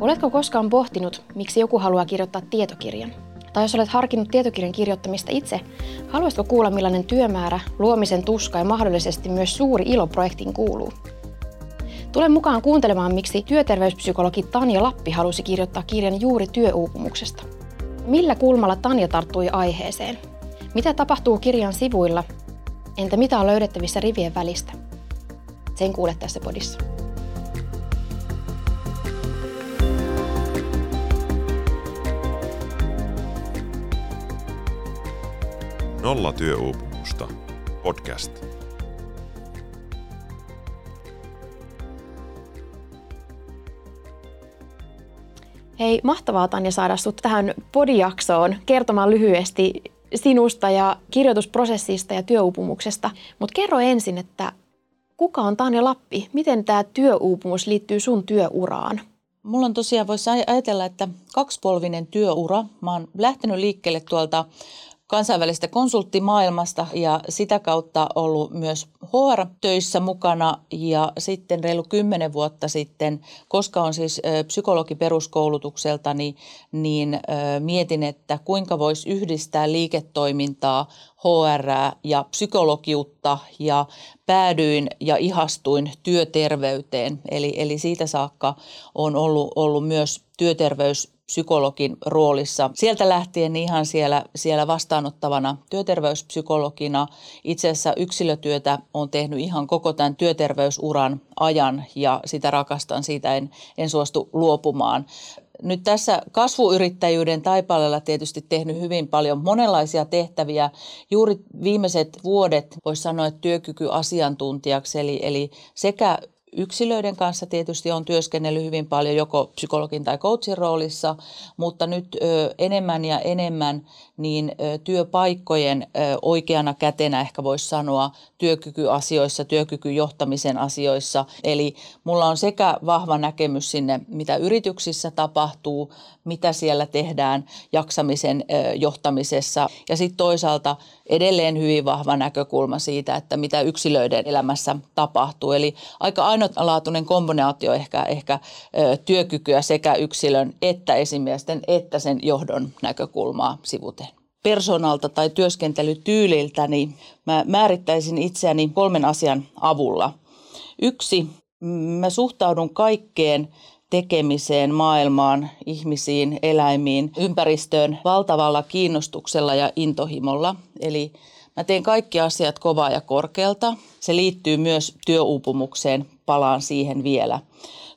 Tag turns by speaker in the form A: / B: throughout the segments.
A: Oletko koskaan pohtinut, miksi joku haluaa kirjoittaa tietokirjan? Tai jos olet harkinnut tietokirjan kirjoittamista itse, haluaisitko kuulla millainen työmäärä, luomisen tuska ja mahdollisesti myös suuri ilo projektiin kuuluu? Tule mukaan kuuntelemaan, miksi työterveyspsykologi Tanja Lappi halusi kirjoittaa kirjan juuri työuupumuksesta. Millä kulmalla Tanja tarttui aiheeseen? Mitä tapahtuu kirjan sivuilla? Entä mitä on löydettävissä rivien välistä? Sen kuulet tässä podissa.
B: Nolla työuupumusta. Podcast.
A: Hei, mahtavaa Tanja saada sinut tähän podijaksoon kertomaan lyhyesti sinusta ja kirjoitusprosessista ja työuupumuksesta. Mutta kerro ensin, että kuka on Tanja Lappi? Miten tämä työuupumus liittyy sun työuraan?
C: Mulla on tosiaan, voisi ajatella, että kaksipolvinen työura. Mä oon lähtenyt liikkeelle tuolta kansainvälisestä konsulttimaailmasta ja sitä kautta ollut myös HR-töissä mukana ja sitten reilu kymmenen vuotta sitten, koska on siis psykologi peruskoulutukseltani, niin mietin, että kuinka voisi yhdistää liiketoimintaa, HR ja psykologiutta ja päädyin ja ihastuin työterveyteen. Eli, eli siitä saakka on ollut, ollut myös työterveys psykologin roolissa. Sieltä lähtien ihan siellä, siellä vastaanottavana työterveyspsykologina. Itse asiassa yksilötyötä on tehnyt ihan koko tämän työterveysuran ajan ja sitä rakastan, siitä en, en suostu luopumaan. Nyt tässä kasvuyrittäjyyden taipaleella tietysti tehnyt hyvin paljon monenlaisia tehtäviä. Juuri viimeiset vuodet voisi sanoa, että työkykyasiantuntijaksi, eli, eli sekä yksilöiden kanssa tietysti on työskennellyt hyvin paljon joko psykologin tai coachin roolissa, mutta nyt ö, enemmän ja enemmän niin ö, työpaikkojen ö, oikeana kätenä ehkä voisi sanoa työkykyasioissa, työkykyjohtamisen asioissa. Eli mulla on sekä vahva näkemys sinne, mitä yrityksissä tapahtuu, mitä siellä tehdään jaksamisen ö, johtamisessa ja sitten toisaalta edelleen hyvin vahva näkökulma siitä, että mitä yksilöiden elämässä tapahtuu. Eli aika ainutlaatuinen kombinaatio ehkä, ehkä työkykyä sekä yksilön että esimiesten että sen johdon näkökulmaa sivuten persoonalta tai työskentelytyyliltä, niin mä määrittäisin itseäni kolmen asian avulla. Yksi, mä suhtaudun kaikkeen tekemiseen, maailmaan, ihmisiin, eläimiin, ympäristöön valtavalla kiinnostuksella ja intohimolla. Eli mä teen kaikki asiat kovaa ja korkealta. Se liittyy myös työuupumukseen, palaan siihen vielä.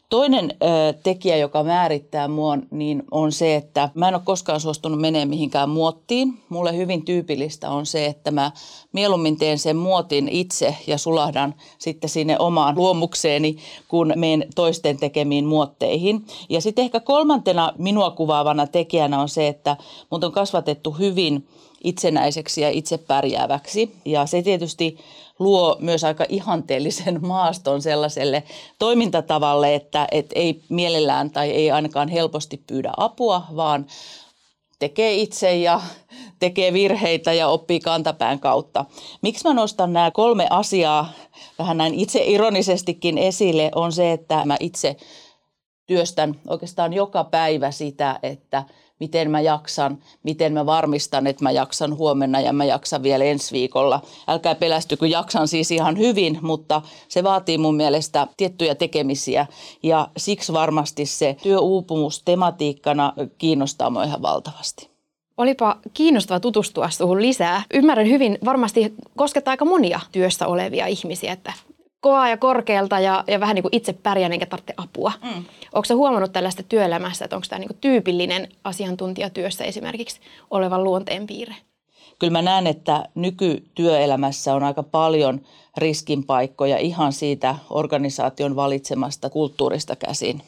C: Toinen ö, tekijä, joka määrittää mua, niin on se, että mä en ole koskaan suostunut menemään mihinkään muottiin. Mulle hyvin tyypillistä on se, että mä mieluummin teen sen muotin itse ja sulahdan sitten sinne omaan luomukseeni, kun menen toisten tekemiin muotteihin. Ja sitten ehkä kolmantena minua kuvaavana tekijänä on se, että mut on kasvatettu hyvin itsenäiseksi ja itse pärjääväksi. Ja se tietysti luo myös aika ihanteellisen maaston sellaiselle toimintatavalle, että et ei mielellään tai ei ainakaan helposti pyydä apua, vaan tekee itse ja tekee virheitä ja oppii kantapään kautta. Miksi mä nostan nämä kolme asiaa vähän näin itse ironisestikin esille, on se, että mä itse työstän oikeastaan joka päivä sitä, että – miten mä jaksan, miten mä varmistan, että mä jaksan huomenna ja mä jaksan vielä ensi viikolla. Älkää pelästy, kun jaksan siis ihan hyvin, mutta se vaatii mun mielestä tiettyjä tekemisiä ja siksi varmasti se työuupumus tematiikkana kiinnostaa mua ihan valtavasti.
A: Olipa kiinnostava tutustua suhun lisää. Ymmärrän hyvin, varmasti koskettaa aika monia työssä olevia ihmisiä, että kovaa ja korkealta ja, ja vähän niin kuin itse pärjään eikä tarvitse apua. Mm. Onko se huomannut tällaista työelämässä, että onko tämä niin kuin tyypillinen asiantuntijatyössä esimerkiksi olevan luonteen piirre?
C: Kyllä mä näen, että nykytyöelämässä on aika paljon riskinpaikkoja ihan siitä organisaation valitsemasta kulttuurista käsin.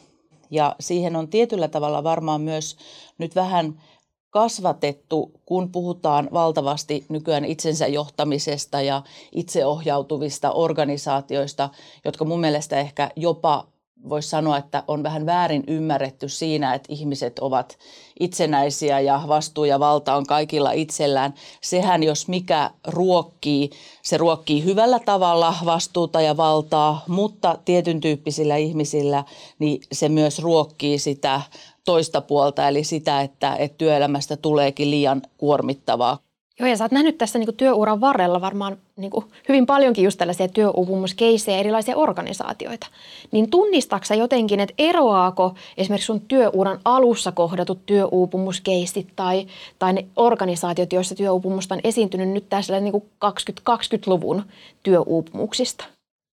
C: Ja siihen on tietyllä tavalla varmaan myös nyt vähän kasvatettu, kun puhutaan valtavasti nykyään itsensä johtamisesta ja itseohjautuvista organisaatioista, jotka mun mielestä ehkä jopa voisi sanoa, että on vähän väärin ymmärretty siinä, että ihmiset ovat itsenäisiä ja vastuu ja valta on kaikilla itsellään. Sehän jos mikä ruokkii, se ruokkii hyvällä tavalla vastuuta ja valtaa, mutta tietyn tyyppisillä ihmisillä niin se myös ruokkii sitä toista puolta, eli sitä, että, että työelämästä tuleekin liian kuormittavaa.
A: Joo, ja sä oot nähnyt tässä niin työuran varrella varmaan niin hyvin paljonkin just tällaisia työuupumuskeissejä erilaisia organisaatioita. Niin tunnistaksä jotenkin, että eroaako esimerkiksi sun työuran alussa kohdatut työuupumuskeissit tai, tai ne organisaatiot, joissa työuupumusta on esiintynyt nyt tässä niin 2020-luvun työuupumuksista?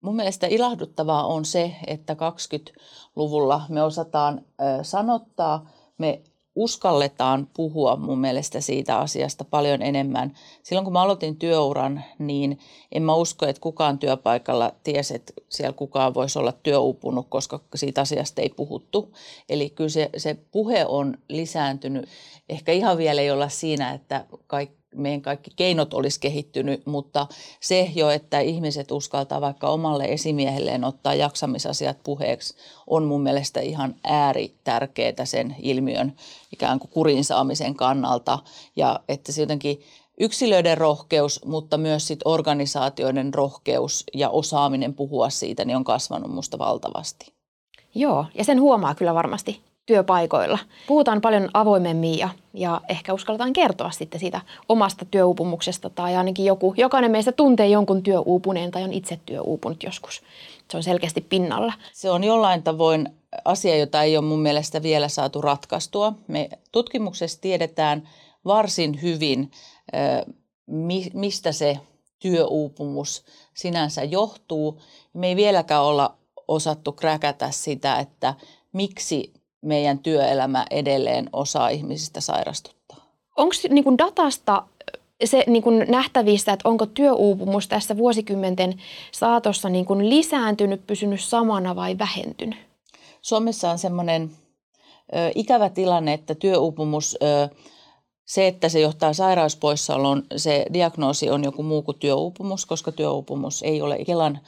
C: Mun mielestä ilahduttavaa on se, että 20-luvulla me osataan sanottaa, me uskalletaan puhua mun mielestä siitä asiasta paljon enemmän. Silloin kun mä aloitin työuran, niin en mä usko, että kukaan työpaikalla tiesi, että siellä kukaan voisi olla työupunut, koska siitä asiasta ei puhuttu. Eli kyllä se, se puhe on lisääntynyt. Ehkä ihan vielä ei olla siinä, että kaikki meidän kaikki keinot olisi kehittynyt, mutta se jo, että ihmiset uskaltaa vaikka omalle esimiehelleen ottaa jaksamisasiat puheeksi, on mun mielestä ihan ääritärkeää sen ilmiön ikään kuin kurin saamisen kannalta. Ja että se jotenkin yksilöiden rohkeus, mutta myös sit organisaatioiden rohkeus ja osaaminen puhua siitä, niin on kasvanut musta valtavasti.
A: Joo, ja sen huomaa kyllä varmasti työpaikoilla. Puhutaan paljon avoimemmin ja, ja ehkä uskalletaan kertoa sitten siitä omasta työuupumuksesta tai ainakin joku, jokainen meistä tuntee jonkun työuupuneen tai on itse työuupunut joskus. Se on selkeästi pinnalla.
C: Se on jollain tavoin asia, jota ei ole mun mielestä vielä saatu ratkaistua. Me tutkimuksessa tiedetään varsin hyvin, mistä se työuupumus sinänsä johtuu. Me ei vieläkään olla osattu kräkätä sitä, että miksi meidän työelämä edelleen osa ihmisistä sairastuttaa.
A: Onko niin datasta se niin kuin nähtävissä, että onko työuupumus tässä vuosikymmenten saatossa niin kuin lisääntynyt, pysynyt samana vai vähentynyt?
C: Suomessa on semmoinen ö, ikävä tilanne, että työuupumus, ö, se, että se johtaa sairauspoissaoloon, se diagnoosi on joku muu kuin työuupumus, koska työuupumus ei ole Kelan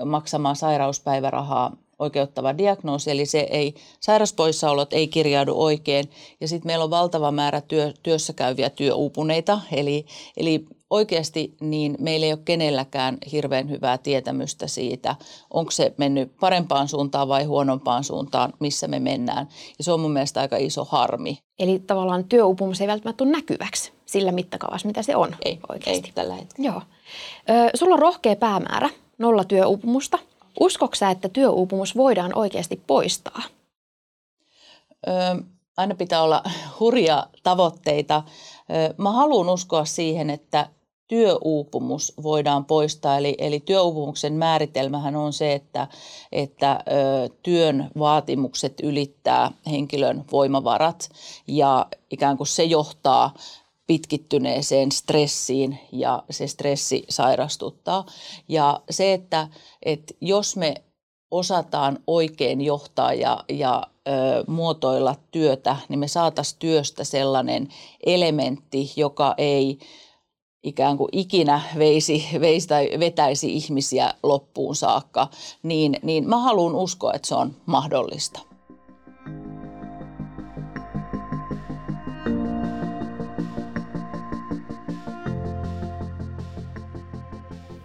C: ö, maksamaa sairauspäivärahaa oikeuttava diagnoosi, eli se ei, sairauspoissaolot ei kirjaudu oikein. Ja sitten meillä on valtava määrä työ, työssä käyviä työuupuneita, eli, eli oikeasti niin meillä ei ole kenelläkään hirveän hyvää tietämystä siitä, onko se mennyt parempaan suuntaan vai huonompaan suuntaan, missä me mennään. Ja se on mun mielestä aika iso harmi.
A: Eli tavallaan työuupumus ei välttämättä tule näkyväksi sillä mittakaavassa, mitä se on
C: ei, oikeasti. Ei tällä hetkellä.
A: Joo. Ö, sulla on rohkea päämäärä, nolla työuupumusta. Uskoksä, että työuupumus voidaan oikeasti poistaa?
C: Ö, aina pitää olla hurja tavoitteita. Ö, mä haluan uskoa siihen, että työuupumus voidaan poistaa. Eli, eli työuupumuksen määritelmähän on se, että, että ö, työn vaatimukset ylittää henkilön voimavarat ja ikään kuin se johtaa pitkittyneeseen stressiin ja se stressi sairastuttaa. Ja se, että, että jos me osataan oikein johtaa ja, ja ö, muotoilla työtä, niin me saataisiin työstä sellainen elementti, joka ei ikään kuin ikinä veisi, veisi tai vetäisi ihmisiä loppuun saakka, niin, niin mä haluan uskoa, että se on mahdollista.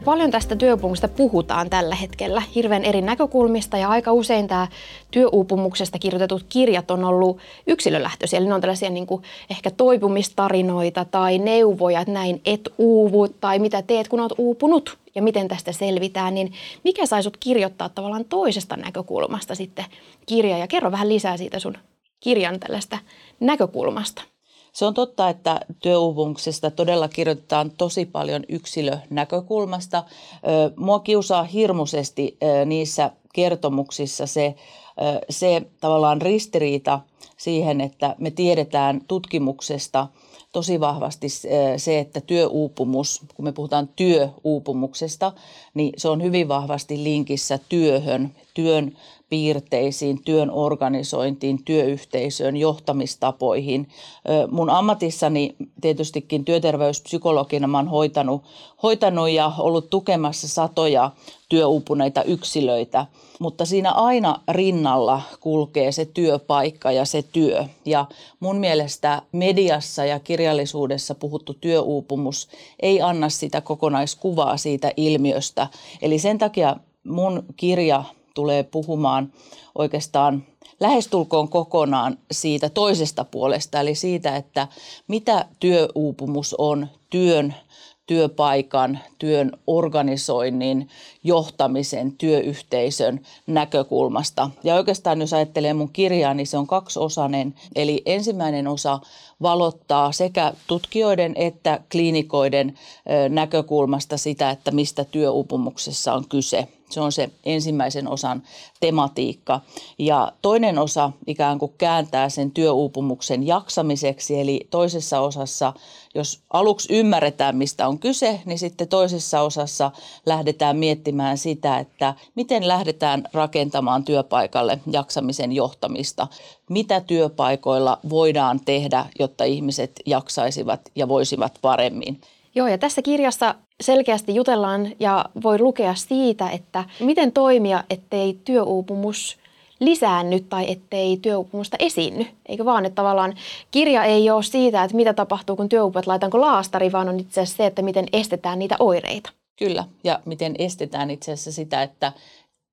A: Paljon tästä työuupumuksesta puhutaan tällä hetkellä hirveän eri näkökulmista ja aika usein tämä työuupumuksesta kirjoitetut kirjat on ollut yksilölähtöisiä. Eli ne on tällaisia niin kuin ehkä toipumistarinoita tai neuvoja, että näin et uuvu tai mitä teet kun olet uupunut ja miten tästä selvitään. Niin mikä sai sut kirjoittaa tavallaan toisesta näkökulmasta sitten kirja ja kerro vähän lisää siitä sun kirjan tällaista näkökulmasta.
C: Se on totta, että työuupumuksesta todella kirjoitetaan tosi paljon yksilönäkökulmasta. Mua kiusaa hirmuisesti niissä kertomuksissa se se tavallaan ristiriita siihen, että me tiedetään tutkimuksesta tosi vahvasti se, että työuupumus, kun me puhutaan työuupumuksesta, niin se on hyvin vahvasti linkissä työhön, työn piirteisiin, työn organisointiin, työyhteisöön, johtamistapoihin. Mun ammatissani tietystikin työterveyspsykologina mä oon hoitanut, hoitanut ja ollut tukemassa satoja työuupuneita yksilöitä, mutta siinä aina rinnalla kulkee se työpaikka ja se työ. Ja mun mielestä mediassa ja kirjallisuudessa puhuttu työuupumus ei anna sitä kokonaiskuvaa siitä ilmiöstä. Eli sen takia mun kirja tulee puhumaan oikeastaan lähestulkoon kokonaan siitä toisesta puolesta, eli siitä, että mitä työuupumus on työn työpaikan, työn organisoinnin, johtamisen, työyhteisön näkökulmasta. Ja oikeastaan jos ajattelee mun kirjaa, niin se on kaksiosainen. Eli ensimmäinen osa valottaa sekä tutkijoiden että kliinikoiden näkökulmasta sitä, että mistä työuupumuksessa on kyse. Se on se ensimmäisen osan tematiikka. Ja toinen osa ikään kuin kääntää sen työuupumuksen jaksamiseksi, eli toisessa osassa, jos aluksi ymmärretään, mistä on kyse, niin sitten toisessa osassa lähdetään miettimään sitä, että miten lähdetään rakentamaan työpaikalle jaksamisen johtamista. Mitä työpaikoilla voidaan tehdä, jotta ihmiset jaksaisivat ja voisivat paremmin.
A: Joo, ja tässä kirjassa selkeästi jutellaan ja voi lukea siitä, että miten toimia, ettei työuupumus lisäänny tai ettei työuupumusta esiinny. Eikö vaan, että tavallaan kirja ei ole siitä, että mitä tapahtuu, kun työuupujat laitaanko laastari, vaan on itse asiassa se, että miten estetään niitä oireita.
C: Kyllä, ja miten estetään itse asiassa sitä, että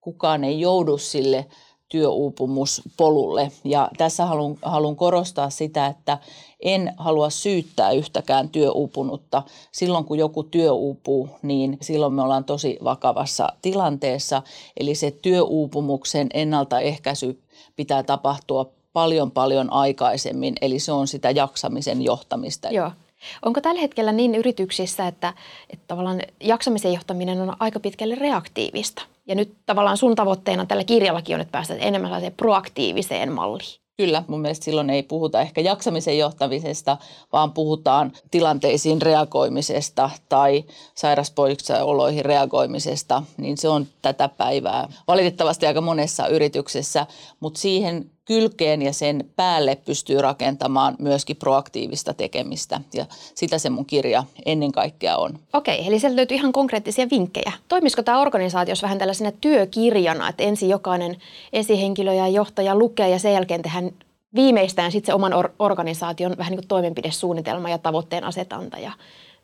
C: kukaan ei joudu sille työuupumuspolulle. Ja tässä haluan, haluan korostaa sitä, että en halua syyttää yhtäkään työuupunutta. Silloin kun joku työuupuu, niin silloin me ollaan tosi vakavassa tilanteessa. Eli se työuupumuksen ennaltaehkäisy pitää tapahtua paljon paljon aikaisemmin, eli se on sitä jaksamisen johtamista.
A: Joo. Onko tällä hetkellä niin yrityksissä, että, että tavallaan jaksamisen johtaminen on aika pitkälle reaktiivista? Ja nyt tavallaan sun tavoitteena tällä kirjallakin on, että päästä enemmän sellaiseen proaktiiviseen malliin.
C: Kyllä, mun mielestä silloin ei puhuta ehkä jaksamisen johtamisesta, vaan puhutaan tilanteisiin reagoimisesta tai sairaspoiksaoloihin reagoimisesta, niin se on tätä päivää. Valitettavasti aika monessa yrityksessä, mutta siihen kylkeen ja sen päälle pystyy rakentamaan myöskin proaktiivista tekemistä ja sitä se mun kirja ennen kaikkea on.
A: Okei, eli sieltä löytyy ihan konkreettisia vinkkejä. Toimisiko tämä organisaatiossa vähän tällaisena työkirjana, että ensin jokainen esihenkilö ja johtaja lukee ja sen jälkeen tehdään viimeistään sitten se oman or- organisaation vähän niin kuin toimenpidesuunnitelma ja tavoitteen asetanta ja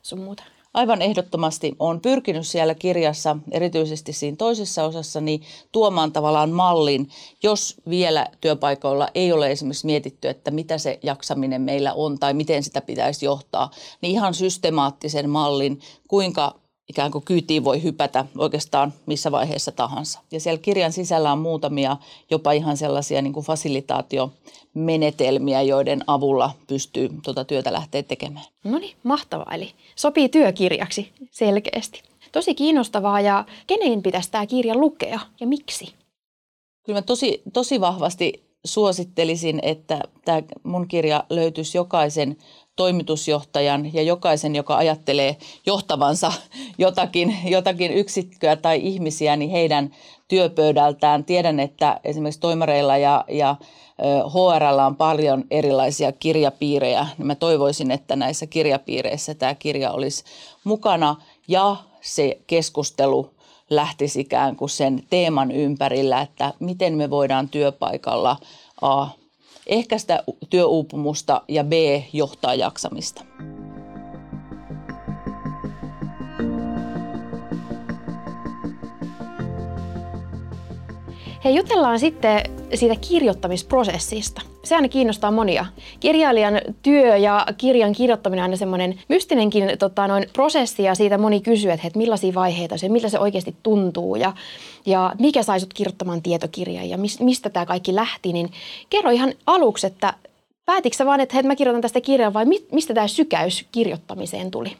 A: sun muuta?
C: Aivan ehdottomasti on pyrkinyt siellä kirjassa, erityisesti siinä toisessa osassa, niin tuomaan tavallaan mallin, jos vielä työpaikoilla ei ole esimerkiksi mietitty, että mitä se jaksaminen meillä on tai miten sitä pitäisi johtaa, niin ihan systemaattisen mallin, kuinka ikään kuin kyytiin voi hypätä oikeastaan missä vaiheessa tahansa. Ja siellä kirjan sisällä on muutamia jopa ihan sellaisia niin kuin fasilitaatiomenetelmiä, joiden avulla pystyy tuota työtä lähteä tekemään.
A: No niin, mahtavaa. Eli sopii työkirjaksi selkeästi. Tosi kiinnostavaa ja kenen pitäisi tämä kirja lukea ja miksi?
C: Kyllä mä tosi, tosi vahvasti suosittelisin, että tämä mun kirja löytyisi jokaisen toimitusjohtajan ja jokaisen, joka ajattelee johtavansa jotakin, jotakin yksikköä tai ihmisiä, niin heidän työpöydältään. Tiedän, että esimerkiksi toimareilla ja, ja HRllä on paljon erilaisia kirjapiirejä. Mä toivoisin, että näissä kirjapiireissä tämä kirja olisi mukana ja se keskustelu lähtisi ikään kuin sen teeman ympärillä, että miten me voidaan työpaikalla A ehkäistä työuupumusta ja B johtaa jaksamista.
A: Hei, jutellaan sitten siitä kirjoittamisprosessista. Se aina kiinnostaa monia. Kirjailijan työ ja kirjan kirjoittaminen on aina semmoinen mystinenkin tota, noin prosessi ja siitä moni kysyy, että, että millaisia vaiheita se, millä se oikeasti tuntuu ja, ja mikä sai sut kirjoittamaan tietokirjan ja mis, mistä tämä kaikki lähti. Niin kerro ihan aluksi, että päätitkö vaan, että, että mä kirjoitan tästä kirjan vai mistä tämä sykäys kirjoittamiseen tuli?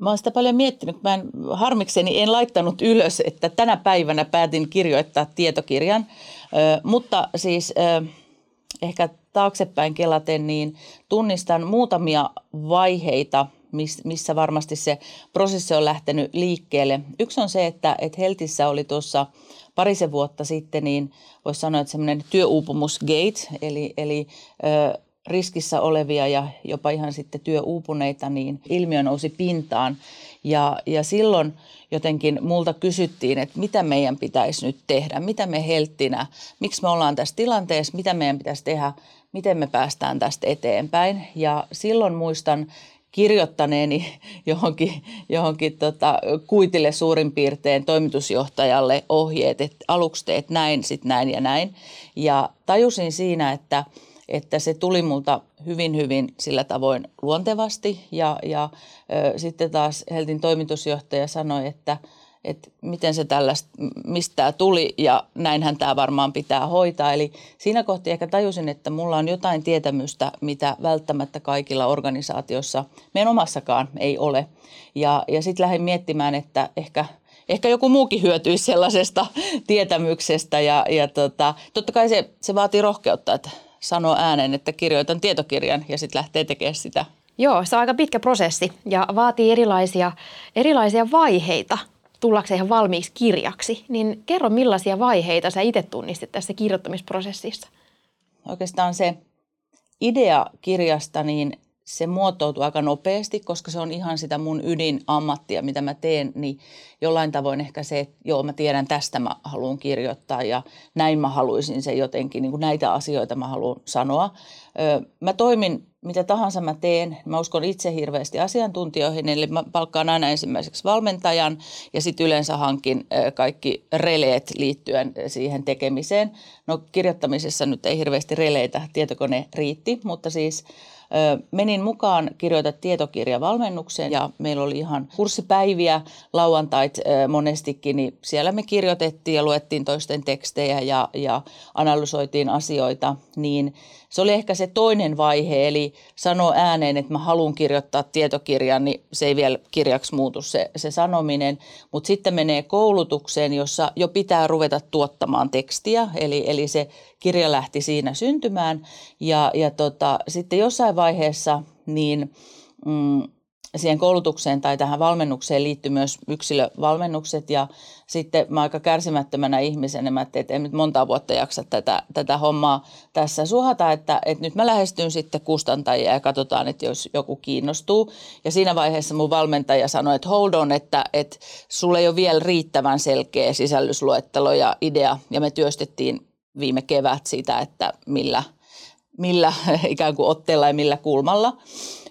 C: Mä oon sitä paljon miettinyt. Mä en, harmikseni en laittanut ylös, että tänä päivänä päätin kirjoittaa tietokirjan. Ö, mutta siis ö, ehkä taaksepäin kelaten, niin tunnistan muutamia vaiheita, missä varmasti se prosessi on lähtenyt liikkeelle. Yksi on se, että, että Heltissä oli tuossa parisen vuotta sitten, niin voisi sanoa, että semmoinen työuupumusgate, eli, eli ö, riskissä olevia ja jopa ihan sitten työuupuneita, niin ilmiö nousi pintaan. Ja, ja silloin jotenkin multa kysyttiin, että mitä meidän pitäisi nyt tehdä, mitä me helttinä, miksi me ollaan tässä tilanteessa, mitä meidän pitäisi tehdä, miten me päästään tästä eteenpäin. Ja silloin muistan kirjoittaneeni johonkin, johonkin tota, kuitille suurin piirtein toimitusjohtajalle ohjeet, että aluksi teet näin, sitten näin ja näin. Ja tajusin siinä, että – että se tuli multa hyvin, hyvin sillä tavoin luontevasti. Ja, ja ö, sitten taas Heltin toimitusjohtaja sanoi, että, että miten se tällaista, mistä tämä tuli ja näinhän tämä varmaan pitää hoitaa. Eli siinä kohti ehkä tajusin, että mulla on jotain tietämystä, mitä välttämättä kaikilla organisaatioissa, meidän omassakaan ei ole. Ja, ja sitten lähdin miettimään, että ehkä – ehkä joku muukin hyötyisi sellaisesta tietämyksestä ja, ja tota, totta kai se, se vaatii rohkeutta, että sanoo ääneen, että kirjoitan tietokirjan ja sitten lähtee tekemään sitä.
A: Joo, se on aika pitkä prosessi ja vaatii erilaisia, erilaisia vaiheita tullakseen ihan valmiiksi kirjaksi. Niin kerro, millaisia vaiheita sä itse tunnistit tässä kirjoittamisprosessissa?
C: Oikeastaan se idea kirjasta, niin se muotoutuu aika nopeasti, koska se on ihan sitä mun ydinammattia, mitä mä teen, niin jollain tavoin ehkä se, että joo, mä tiedän tästä mä haluan kirjoittaa ja näin mä haluaisin se jotenkin, niin kuin näitä asioita mä haluan sanoa. Mä toimin mitä tahansa mä teen, mä uskon itse hirveästi asiantuntijoihin, eli mä palkkaan aina ensimmäiseksi valmentajan ja sitten yleensä hankin kaikki releet liittyen siihen tekemiseen. No kirjoittamisessa nyt ei hirveästi releitä, tietokone riitti, mutta siis – Menin mukaan kirjoita tietokirjavalmennukseen ja meillä oli ihan kurssipäiviä lauantait monestikin, niin siellä me kirjoitettiin ja luettiin toisten tekstejä ja, ja analysoitiin asioita, niin se oli ehkä se toinen vaihe, eli sano ääneen, että mä haluan kirjoittaa tietokirjan, niin se ei vielä kirjaksi muutu se, se sanominen, mutta sitten menee koulutukseen, jossa jo pitää ruveta tuottamaan tekstiä, eli, eli se kirja lähti siinä syntymään. Ja, ja tota, sitten jossain vaiheessa niin mm, siihen koulutukseen tai tähän valmennukseen liittyy myös yksilövalmennukset ja sitten mä aika kärsimättömänä ihmisenä mä että en nyt monta vuotta jaksa tätä, tätä hommaa tässä suhata, että, että nyt mä lähestyn sitten kustantajia ja katsotaan, että jos joku kiinnostuu. Ja siinä vaiheessa mun valmentaja sanoi, että hold on, että, että sulle ei ole vielä riittävän selkeä sisällysluettelo ja idea ja me työstettiin viime kevät sitä, että millä, millä ikään kuin otteella ja millä kulmalla.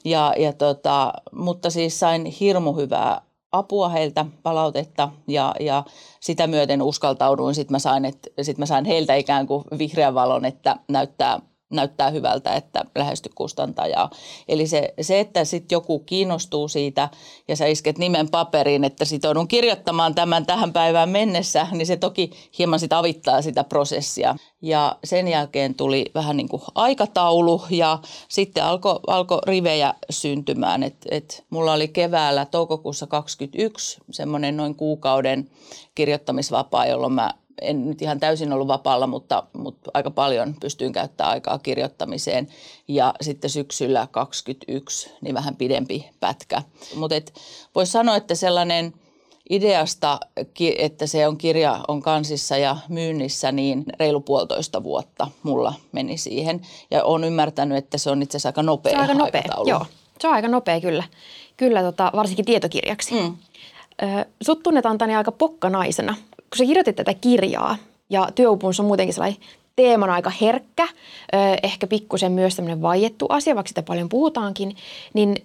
C: Ja, ja tota, mutta siis sain hirmu hyvää apua heiltä, palautetta ja, ja sitä myöten uskaltauduin. Sitten mä, sain, sit mä sain heiltä ikään kuin vihreän valon, että näyttää näyttää hyvältä, että lähesty kustantajaa. Eli se, se että sitten joku kiinnostuu siitä ja sä isket nimen paperiin, että sitoudun kirjoittamaan tämän tähän päivään mennessä, niin se toki hieman sit avittaa sitä prosessia. Ja sen jälkeen tuli vähän niin kuin aikataulu ja sitten alkoi alko rivejä syntymään. Et, et mulla oli keväällä toukokuussa 2021 semmoinen noin kuukauden kirjoittamisvapaa, jolloin mä en nyt ihan täysin ollut vapaalla, mutta, mutta aika paljon pystyin käyttämään aikaa kirjoittamiseen. Ja sitten syksyllä 21, niin vähän pidempi pätkä. Mutta voisi sanoa, että sellainen ideasta, että se on kirja on kansissa ja myynnissä, niin reilu puolitoista vuotta mulla meni siihen. Ja olen ymmärtänyt, että se on itse asiassa aika nopea
A: Se on aika nopea,
C: aikataulu.
A: joo. Se on aika nopea kyllä, kyllä tota, varsinkin tietokirjaksi. Mm. Sut tunnetaan Tani aika pokkanaisena kun sä kirjoitit tätä kirjaa, ja työuupumus on muutenkin sellainen teeman aika herkkä, ehkä pikkusen myös tämmöinen vaiettu asia, vaikka sitä paljon puhutaankin, niin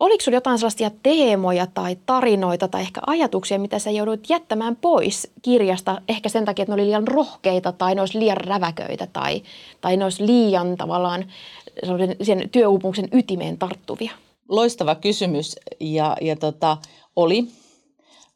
A: oliko sinulla jotain sellaisia teemoja tai tarinoita tai ehkä ajatuksia, mitä sä joudut jättämään pois kirjasta, ehkä sen takia, että ne oli liian rohkeita tai ne olisi liian räväköitä tai, tai ne olisi liian tavallaan sen työuupumuksen ytimeen tarttuvia?
C: Loistava kysymys ja, ja tota, oli.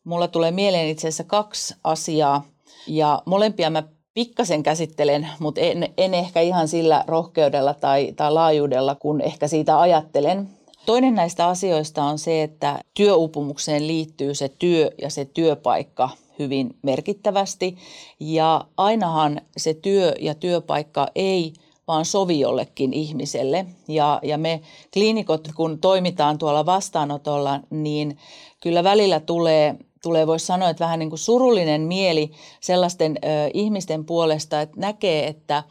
C: Mulla tulee mieleen itse asiassa kaksi asiaa ja molempia mä pikkasen käsittelen, mutta en, en ehkä ihan sillä rohkeudella tai, tai laajuudella, kun ehkä siitä ajattelen. Toinen näistä asioista on se, että työuupumukseen liittyy se työ ja se työpaikka hyvin merkittävästi. Ja ainahan se työ ja työpaikka ei vaan sovi jollekin ihmiselle. Ja, ja me kliinikot, kun toimitaan tuolla vastaanotolla, niin kyllä välillä tulee tulee voisi sanoa, että vähän niin kuin surullinen mieli sellaisten ö, ihmisten puolesta, että näkee, että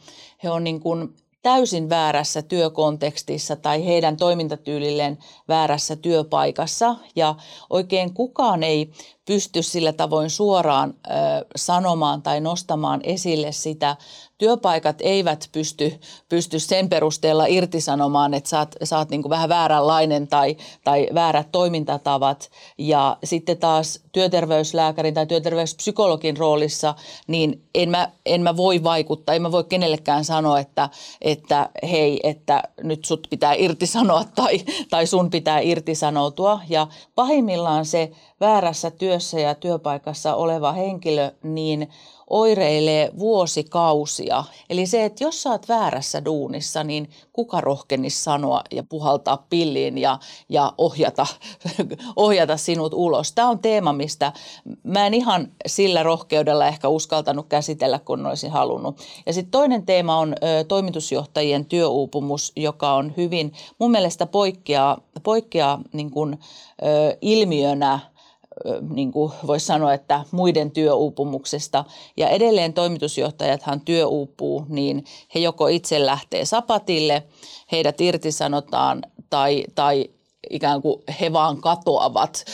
C: he on niin kuin täysin väärässä työkontekstissa tai heidän toimintatyylilleen väärässä työpaikassa. Ja oikein kukaan ei pysty sillä tavoin suoraan ö, sanomaan tai nostamaan esille sitä työpaikat eivät pysty, pysty sen perusteella irtisanomaan, että sä oot niin kuin vähän vääränlainen tai, tai väärät toimintatavat. Ja sitten taas työterveyslääkärin tai työterveyspsykologin roolissa, niin en mä, en mä voi vaikuttaa, en mä voi kenellekään sanoa, että, että hei, että nyt sut pitää irtisanoa tai, tai sun pitää irtisanoutua. Ja pahimmillaan se väärässä työssä ja työpaikassa oleva henkilö, niin oireilee vuosikausia. Eli se, että jos sä oot väärässä duunissa, niin kuka rohkenisi sanoa ja puhaltaa pilliin ja, ja ohjata, ohjata sinut ulos. Tämä on teema, mistä mä en ihan sillä rohkeudella ehkä uskaltanut käsitellä, kun olisin halunnut. Ja sitten toinen teema on ö, toimitusjohtajien työuupumus, joka on hyvin, mun mielestä poikkeaa, poikkeaa niin ilmiönä – niin kuin voisi sanoa, että muiden työuupumuksesta. Ja edelleen toimitusjohtajathan työuupuu, niin he joko itse lähtee sapatille, heidät irtisanotaan tai, tai ikään kuin he vaan katoavat.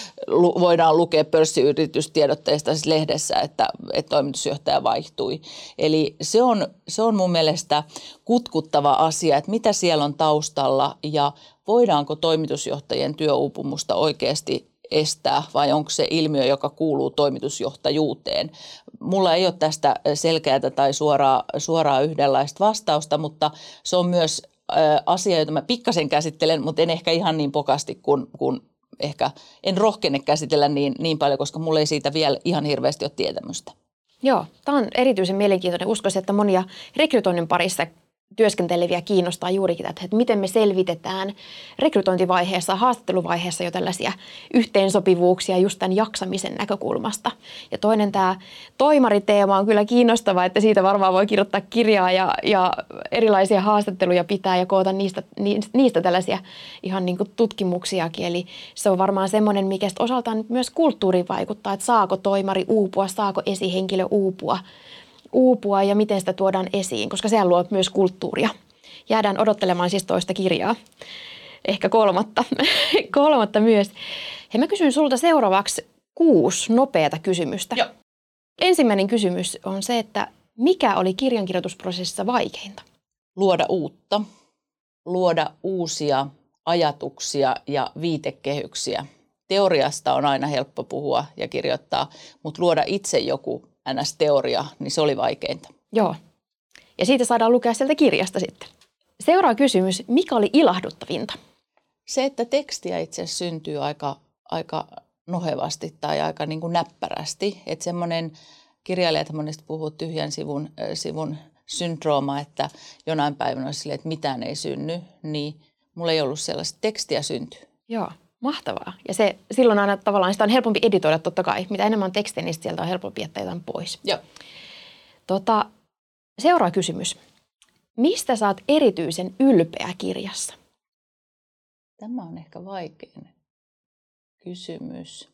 C: Voidaan lukea pörssiyritystiedotteesta siis lehdessä, että, että toimitusjohtaja vaihtui. Eli se on, se on mun mielestä kutkuttava asia, että mitä siellä on taustalla ja voidaanko toimitusjohtajien työuupumusta oikeasti estää vai onko se ilmiö, joka kuuluu toimitusjohtajuuteen. Mulla ei ole tästä selkeää tai suoraa, suoraa yhdenlaista vastausta, mutta se on myös asia, jota mä pikkasen käsittelen, mutta en ehkä ihan niin pokasti kuin, kuin ehkä en rohkene käsitellä niin, niin paljon, koska mulla ei siitä vielä ihan hirveästi ole tietämystä.
A: Joo, tämä on erityisen mielenkiintoinen. Uskoisin, että monia rekrytoinnin parissa työskenteleviä kiinnostaa juurikin että, että miten me selvitetään rekrytointivaiheessa, haastatteluvaiheessa jo tällaisia yhteensopivuuksia just tämän jaksamisen näkökulmasta. Ja toinen tämä toimariteema on kyllä kiinnostava, että siitä varmaan voi kirjoittaa kirjaa ja, ja erilaisia haastatteluja pitää ja koota niistä, niistä tällaisia ihan niin kuin tutkimuksiakin. Eli se on varmaan semmoinen, mikä osaltaan myös kulttuuriin vaikuttaa, että saako toimari uupua, saako esihenkilö uupua – uupua ja miten sitä tuodaan esiin, koska sehän luo myös kulttuuria. Jäädään odottelemaan siis toista kirjaa. Ehkä kolmatta, kolmatta myös. Ja mä kysyn sulta seuraavaksi kuusi nopeata kysymystä.
C: Joo.
A: Ensimmäinen kysymys on se, että mikä oli kirjankirjoitusprosessissa vaikeinta?
C: Luoda uutta, luoda uusia ajatuksia ja viitekehyksiä. Teoriasta on aina helppo puhua ja kirjoittaa, mutta luoda itse joku NS-teoria, niin se oli vaikeinta.
A: Joo. Ja siitä saadaan lukea sieltä kirjasta sitten. Seuraava kysymys. Mikä oli ilahduttavinta?
C: Se, että tekstiä itse syntyy aika, aika nohevasti tai aika niin kuin näppärästi. Että semmoinen kirjailijat monesti puhuu tyhjän sivun, äh, sivun syndrooma, että jonain päivänä olisi silleen, että mitään ei synny, niin mulla ei ollut sellaista tekstiä syntyä.
A: Joo. Mahtavaa. Ja se, silloin aina tavallaan sitä on helpompi editoida totta kai. Mitä enemmän on tekstiä, niin sieltä on helpompi jättää jotain pois.
C: Joo.
A: Tota, seuraava kysymys. Mistä saat erityisen ylpeä kirjassa?
C: Tämä on ehkä vaikein kysymys.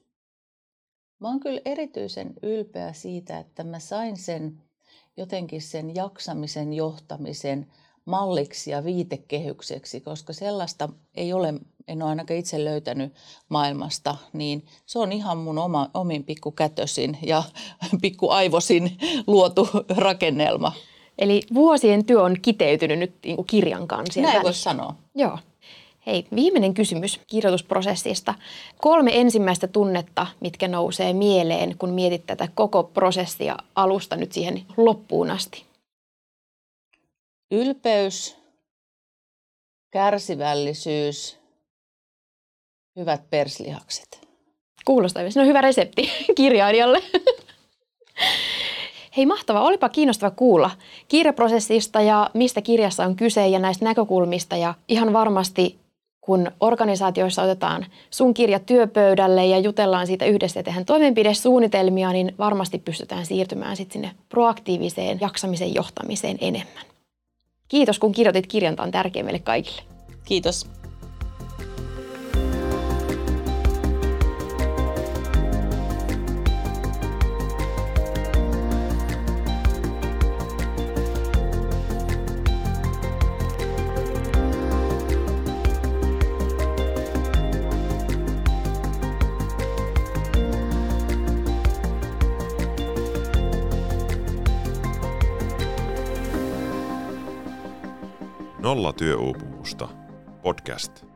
C: Mä oon kyllä erityisen ylpeä siitä, että mä sain sen jotenkin sen jaksamisen, johtamisen malliksi ja viitekehykseksi, koska sellaista ei ole en ole ainakaan itse löytänyt maailmasta, niin se on ihan mun oma, omin pikkukätösin ja pikkuaivosin luotu rakennelma.
A: Eli vuosien työ on kiteytynyt nyt niin kuin kirjan kansien
C: Näin voisi sanoa.
A: Joo. Hei, viimeinen kysymys kirjoitusprosessista. Kolme ensimmäistä tunnetta, mitkä nousee mieleen, kun mietit tätä koko prosessia alusta nyt siihen loppuun asti.
C: Ylpeys, kärsivällisyys Hyvät perslihakset.
A: Kuulostaa, se on hyvä resepti kirjailijalle. Hei mahtavaa, olipa kiinnostava kuulla kirjaprosessista ja mistä kirjassa on kyse ja näistä näkökulmista ja ihan varmasti kun organisaatioissa otetaan sun kirja työpöydälle ja jutellaan siitä yhdessä ja tehdään toimenpidesuunnitelmia, niin varmasti pystytään siirtymään sitten sinne proaktiiviseen jaksamisen johtamiseen enemmän. Kiitos kun kirjoitit kirjan, tämä on tärkeä meille kaikille.
C: Kiitos.
B: Nolla työuupumusta. Podcast.